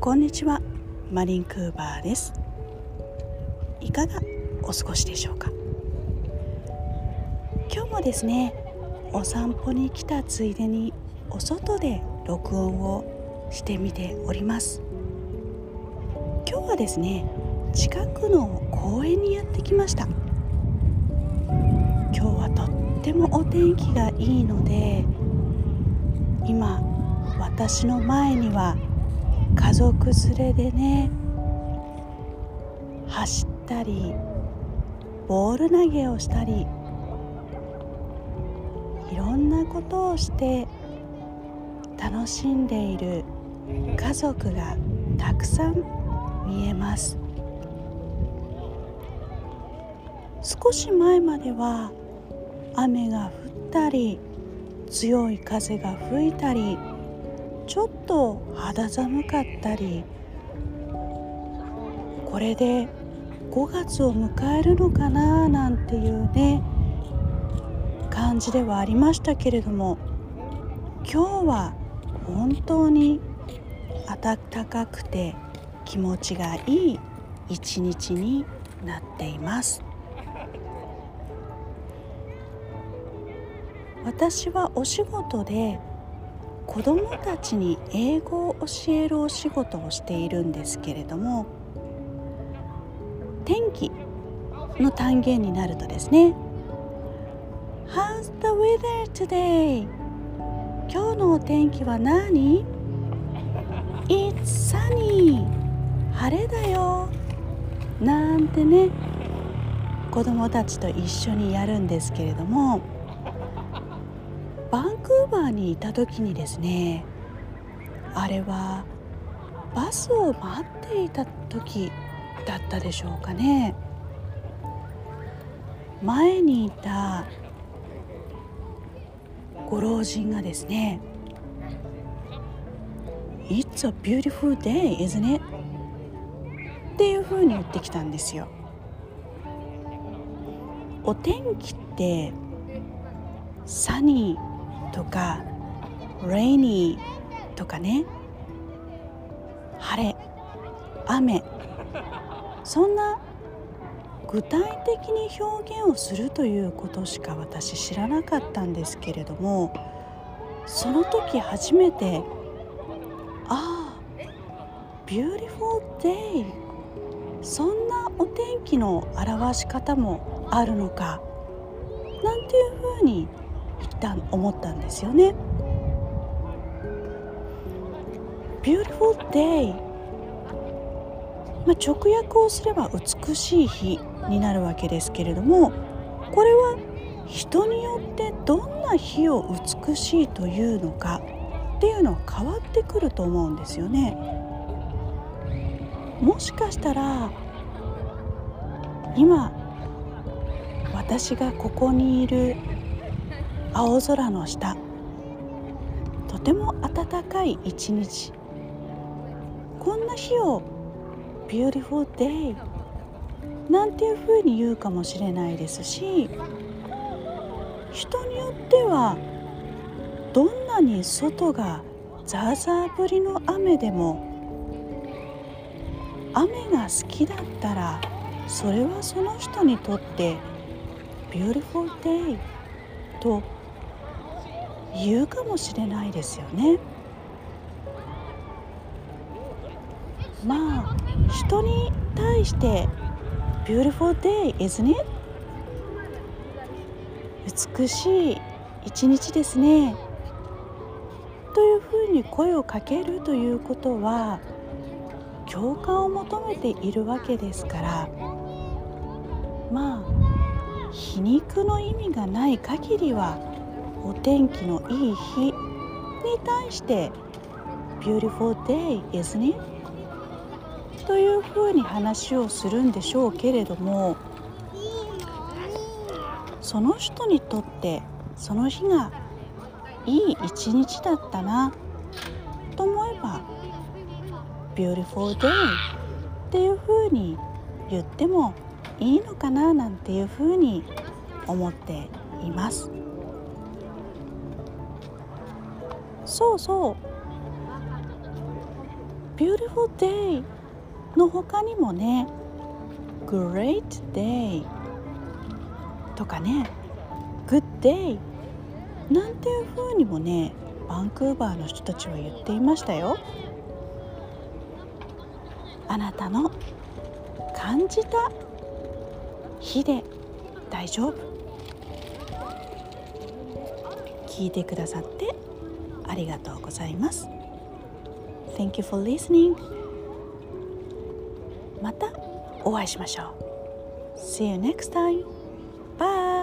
こんにちは。マリンクーバーです。いかがお過ごしでしょうか？今日もですねお散歩に来たついでにお外で録音をしてみております。今日はですね近くの公園にやってきました。今日はとってもお天気がいいので今私の前には家族連れでね走ったりボール投げをしたりいろんなことをして楽しんでいる家族がたくさん見えます。少し前までは雨が降ったり強い風が吹いたりちょっと肌寒かったりこれで5月を迎えるのかななんていうね感じではありましたけれども今日は本当に暖かくて気持ちがいい一日になっています。私はお仕事で子どもたちに英語を教えるお仕事をしているんですけれども天気の単元になるとですね How's the weather today? 今日のお天気は何 ?It's sunny 晴れだよなんてね子供たちと一緒にやるんですけれどもバンクーバーにいた時にですねあれはバスを待っていた時だったでしょうかね前にいたご老人がですね「It's a beautiful day, isn't it?」っていうふうに言ってきたんですよ。お天気ってサニーとか rainy とかね。晴れ雨。そんな具体的に表現をするということしか私知らなかったんですけれどもその時初めてああ beautiful day そんなお天気の表し方もあるのかなんていうふうにた思ったんですよね。Beautiful day まあ、直訳をすれば美しい日になるわけですけれどもこれは人によってどんな日を美しいというのかっていうのは変わってくると思うんですよね。もしかしたら今私がここにいる青空の下。とても暖かい一日。こんな日を Beautiful day なんていうふうに言うかもしれないですし人によってはどんなに外がザーザー降りの雨でも雨が好きだったらそれはその人にとって Beautiful day と言うかもしれないですよね。まあ人に対して「Beautiful day, isn't it?」美しい一日ですねというふうに声をかけるということは共感を求めているわけですからまあ皮肉の意味がない限りはお天気のいい日に対して「Beautiful day, isn't it?」というふうに話をするんでしょうけれどもその人にとってその日がいい一日だったなと思えば「Beautiful day」っていうふうに言ってもいいのかななんていうふうに思っています。そうそう。Beautiful day の他にもね great day とかね good day なんていう風にもねバンクーバーの人たちは言っていましたよ。あなたの感じた日で大丈夫。聞いてくださって。ありがとうございます Thank you for listening またお会いしましょう See you next time Bye